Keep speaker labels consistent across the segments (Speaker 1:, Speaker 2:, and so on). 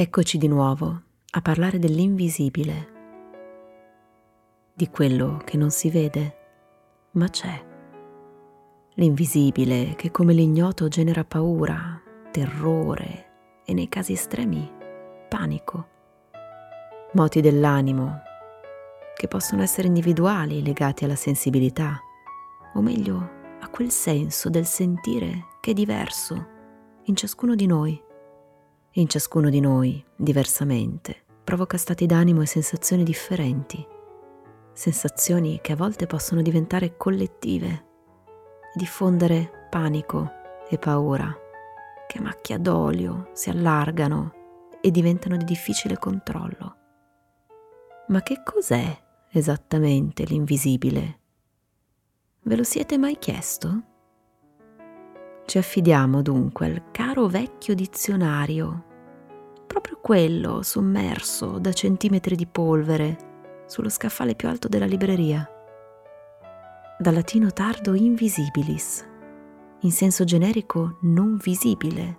Speaker 1: Eccoci di nuovo a parlare dell'invisibile, di quello che non si vede, ma c'è. L'invisibile che come l'ignoto genera paura, terrore e nei casi estremi panico. Moti dell'animo che possono essere individuali legati alla sensibilità, o meglio a quel senso del sentire che è diverso in ciascuno di noi in ciascuno di noi, diversamente, provoca stati d'animo e sensazioni differenti, sensazioni che a volte possono diventare collettive diffondere panico e paura, che macchia d'olio si allargano e diventano di difficile controllo. Ma che cos'è esattamente l'invisibile? Ve lo siete mai chiesto? Ci affidiamo dunque al caro vecchio dizionario, proprio quello sommerso da centimetri di polvere sullo scaffale più alto della libreria. Dal latino tardo invisibilis, in senso generico non visibile,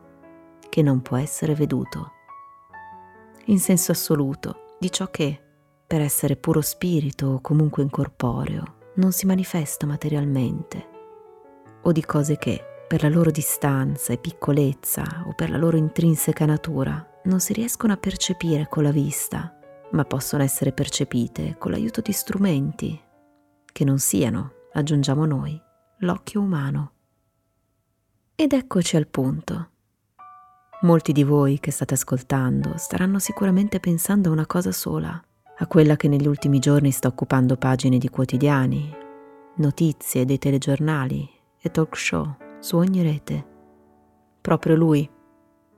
Speaker 1: che non può essere veduto. In senso assoluto di ciò che, per essere puro spirito o comunque incorporeo, non si manifesta materialmente, o di cose che, per la loro distanza e piccolezza o per la loro intrinseca natura, non si riescono a percepire con la vista, ma possono essere percepite con l'aiuto di strumenti che non siano, aggiungiamo noi, l'occhio umano. Ed eccoci al punto. Molti di voi che state ascoltando staranno sicuramente pensando a una cosa sola, a quella che negli ultimi giorni sta occupando pagine di quotidiani, notizie dei telegiornali e talk show su ogni rete. Proprio lui,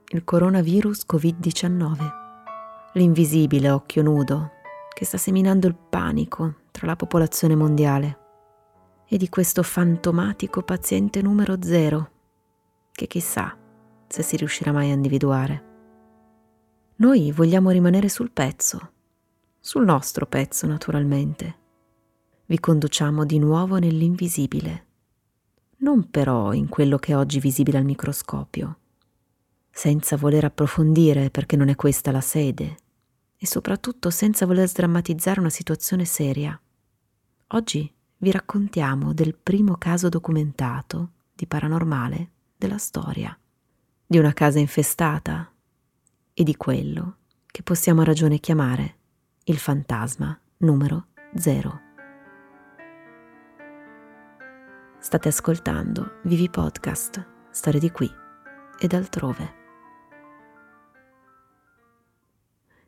Speaker 1: il coronavirus Covid-19, l'invisibile occhio nudo che sta seminando il panico tra la popolazione mondiale e di questo fantomatico paziente numero zero che chissà se si riuscirà mai a individuare. Noi vogliamo rimanere sul pezzo, sul nostro pezzo naturalmente. Vi conduciamo di nuovo nell'invisibile non però in quello che è oggi visibile al microscopio, senza voler approfondire perché non è questa la sede e soprattutto senza voler sdrammatizzare una situazione seria. Oggi vi raccontiamo del primo caso documentato di paranormale della storia, di una casa infestata e di quello che possiamo a ragione chiamare il fantasma numero zero. State ascoltando Vivi Podcast, storie di qui ed altrove.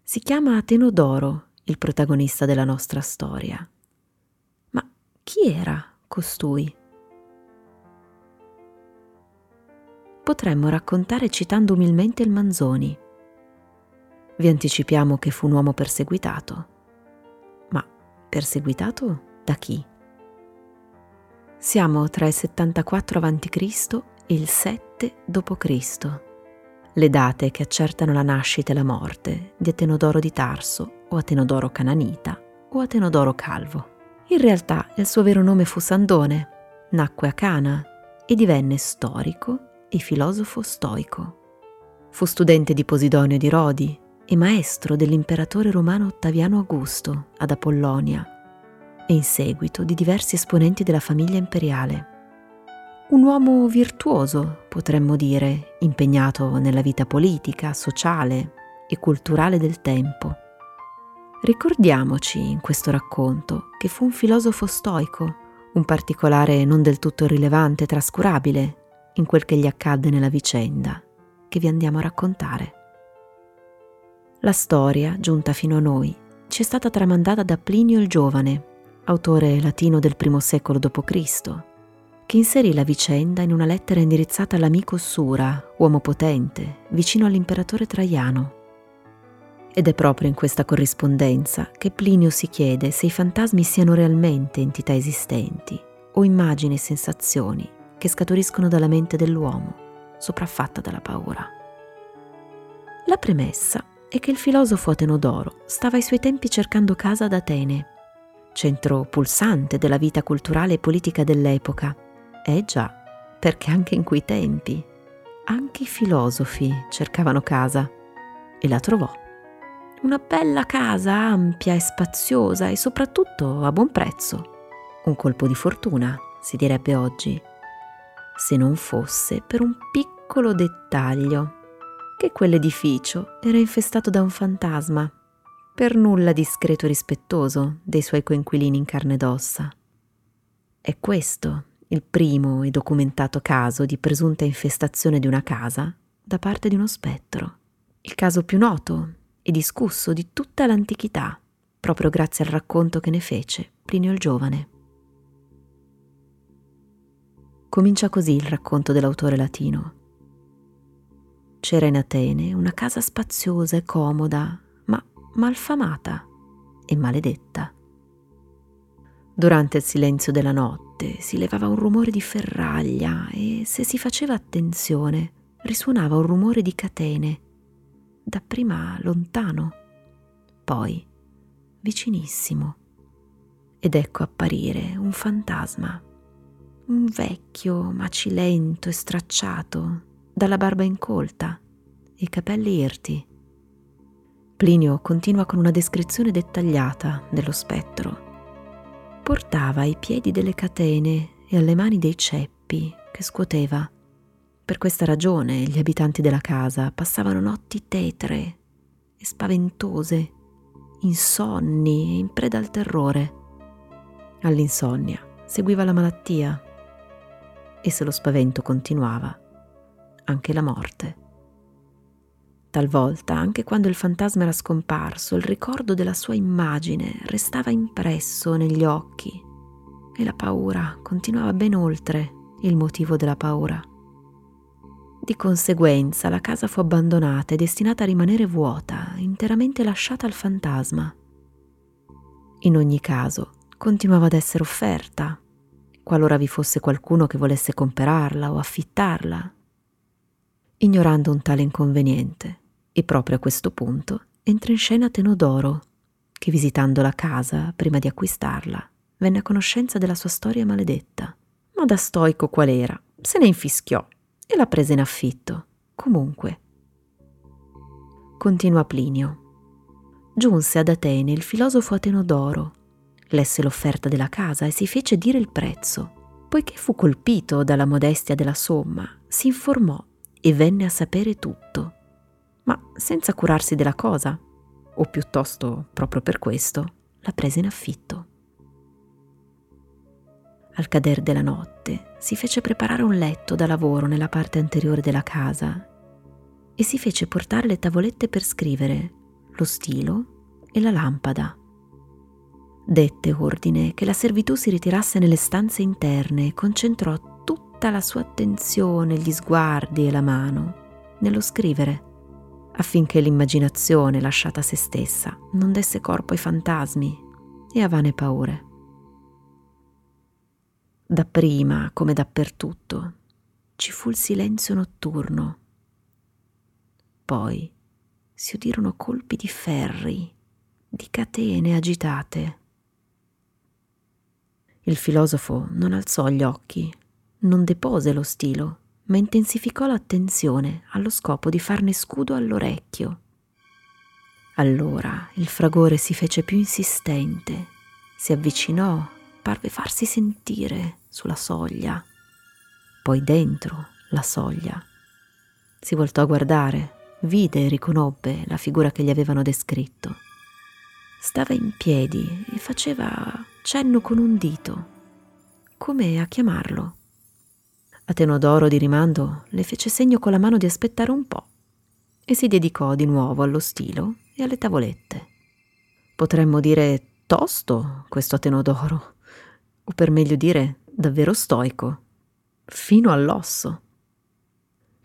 Speaker 1: Si chiama Tenodoro il protagonista della nostra storia. Ma chi era costui? Potremmo raccontare citando umilmente il Manzoni. Vi anticipiamo che fu un uomo perseguitato. Ma perseguitato da chi? Siamo tra il 74 a.C. e il 7 d.C., le date che accertano la nascita e la morte di Atenodoro di Tarso o Atenodoro Cananita o Atenodoro Calvo. In realtà il suo vero nome fu Sandone, nacque a Cana e divenne storico e filosofo stoico. Fu studente di Posidonio di Rodi e maestro dell'imperatore romano Ottaviano Augusto ad Apollonia e in seguito di diversi esponenti della famiglia imperiale. Un uomo virtuoso, potremmo dire, impegnato nella vita politica, sociale e culturale del tempo. Ricordiamoci in questo racconto che fu un filosofo stoico, un particolare non del tutto rilevante e trascurabile in quel che gli accadde nella vicenda che vi andiamo a raccontare. La storia, giunta fino a noi, ci è stata tramandata da Plinio il Giovane, autore latino del I secolo d.C., che inserì la vicenda in una lettera indirizzata all'amico Sura, uomo potente, vicino all'imperatore Traiano. Ed è proprio in questa corrispondenza che Plinio si chiede se i fantasmi siano realmente entità esistenti o immagini e sensazioni che scaturiscono dalla mente dell'uomo, sopraffatta dalla paura. La premessa è che il filosofo Atenodoro stava ai suoi tempi cercando casa ad Atene centro pulsante della vita culturale e politica dell'epoca. Eh già, perché anche in quei tempi, anche i filosofi cercavano casa e la trovò. Una bella casa ampia e spaziosa e soprattutto a buon prezzo. Un colpo di fortuna, si direbbe oggi, se non fosse per un piccolo dettaglio, che quell'edificio era infestato da un fantasma, per nulla discreto e rispettoso dei suoi coinquilini in carne ed ossa. È questo il primo e documentato caso di presunta infestazione di una casa da parte di uno spettro. Il caso più noto e discusso di tutta l'antichità, proprio grazie al racconto che ne fece Plinio il Giovane. Comincia così il racconto dell'autore latino. C'era in Atene una casa spaziosa e comoda, malfamata e maledetta. Durante il silenzio della notte si levava un rumore di ferraglia e se si faceva attenzione risuonava un rumore di catene, dapprima lontano, poi vicinissimo. Ed ecco apparire un fantasma, un vecchio macilento e stracciato, dalla barba incolta i capelli irti. Plinio continua con una descrizione dettagliata dello spettro. Portava ai piedi delle catene e alle mani dei ceppi che scuoteva per questa ragione gli abitanti della casa passavano notti tetre e spaventose, insonni e in preda al terrore. All'insonnia seguiva la malattia e se lo spavento continuava, anche la morte. Talvolta, anche quando il fantasma era scomparso, il ricordo della sua immagine restava impresso negli occhi e la paura continuava ben oltre il motivo della paura. Di conseguenza la casa fu abbandonata e destinata a rimanere vuota, interamente lasciata al fantasma. In ogni caso, continuava ad essere offerta, qualora vi fosse qualcuno che volesse comperarla o affittarla. Ignorando un tale inconveniente, e proprio a questo punto entra in scena Tenodoro, che visitando la casa prima di acquistarla, venne a conoscenza della sua storia maledetta. Ma da stoico qual era, se ne infischiò e la prese in affitto. Comunque. Continua Plinio. Giunse ad Atene il filosofo Atenodoro, lesse l'offerta della casa e si fece dire il prezzo. Poiché fu colpito dalla modestia della somma, si informò e venne a sapere tutto, ma senza curarsi della cosa, o piuttosto proprio per questo, la prese in affitto. Al cader della notte si fece preparare un letto da lavoro nella parte anteriore della casa e si fece portare le tavolette per scrivere, lo stilo e la lampada. Dette ordine che la servitù si ritirasse nelle stanze interne e concentrò tutta la sua attenzione, gli sguardi e la mano nello scrivere, affinché l'immaginazione lasciata a se stessa non desse corpo ai fantasmi e a vane paure dapprima come dappertutto, ci fu il silenzio notturno. Poi si udirono colpi di ferri, di catene agitate. Il filosofo non alzò gli occhi, non depose lo stilo, ma intensificò l'attenzione allo scopo di farne scudo all'orecchio. Allora il fragore si fece più insistente, si avvicinò parve farsi sentire sulla soglia, poi dentro la soglia. Si voltò a guardare, vide e riconobbe la figura che gli avevano descritto. Stava in piedi e faceva cenno con un dito, come a chiamarlo. Atenodoro di rimando le fece segno con la mano di aspettare un po' e si dedicò di nuovo allo stilo e alle tavolette. Potremmo dire tosto questo Atenodoro o per meglio dire davvero stoico, fino all'osso.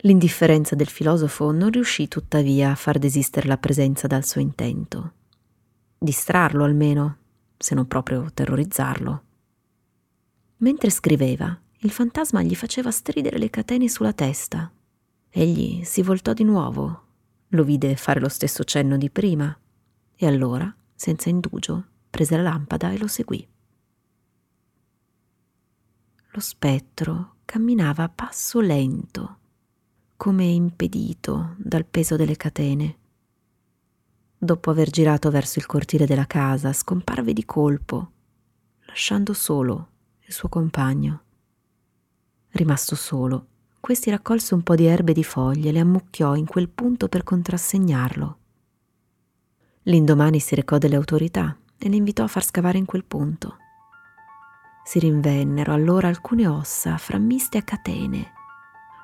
Speaker 1: L'indifferenza del filosofo non riuscì tuttavia a far desistere la presenza dal suo intento, distrarlo almeno, se non proprio terrorizzarlo. Mentre scriveva, il fantasma gli faceva stridere le catene sulla testa. Egli si voltò di nuovo, lo vide fare lo stesso cenno di prima, e allora, senza indugio, prese la lampada e lo seguì. Lo spettro camminava a passo lento, come impedito dal peso delle catene. dopo aver girato verso il cortile della casa, scomparve di colpo, lasciando solo il suo compagno. Rimasto solo, questi raccolse un po' di erbe e di foglie e le ammucchiò in quel punto per contrassegnarlo. L'indomani si recò delle autorità e le invitò a far scavare in quel punto. Si rinvennero allora alcune ossa frammiste a catene.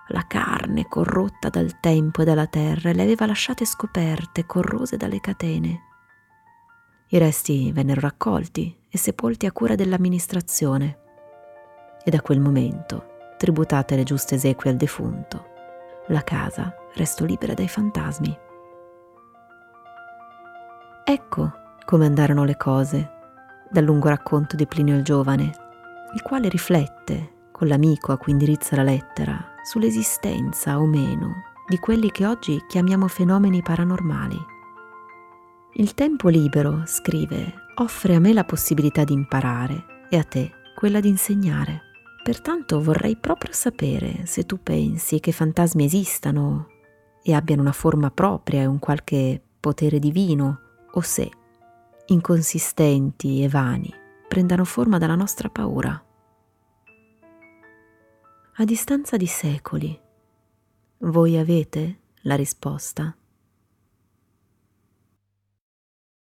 Speaker 1: La carne corrotta dal tempo e dalla terra le aveva lasciate scoperte, corrose dalle catene. I resti vennero raccolti e sepolti a cura dell'amministrazione. E da quel momento, tributate le giuste esequie al defunto, la casa restò libera dai fantasmi. Ecco come andarono le cose dal lungo racconto di Plinio il Giovane, il quale riflette, con l'amico a cui indirizza la lettera, sull'esistenza o meno di quelli che oggi chiamiamo fenomeni paranormali. Il tempo libero, scrive, offre a me la possibilità di imparare e a te quella di insegnare. Pertanto vorrei proprio sapere se tu pensi che fantasmi esistano e abbiano una forma propria e un qualche potere divino o se, inconsistenti e vani, prendano forma dalla nostra paura. A distanza di secoli, voi avete la risposta?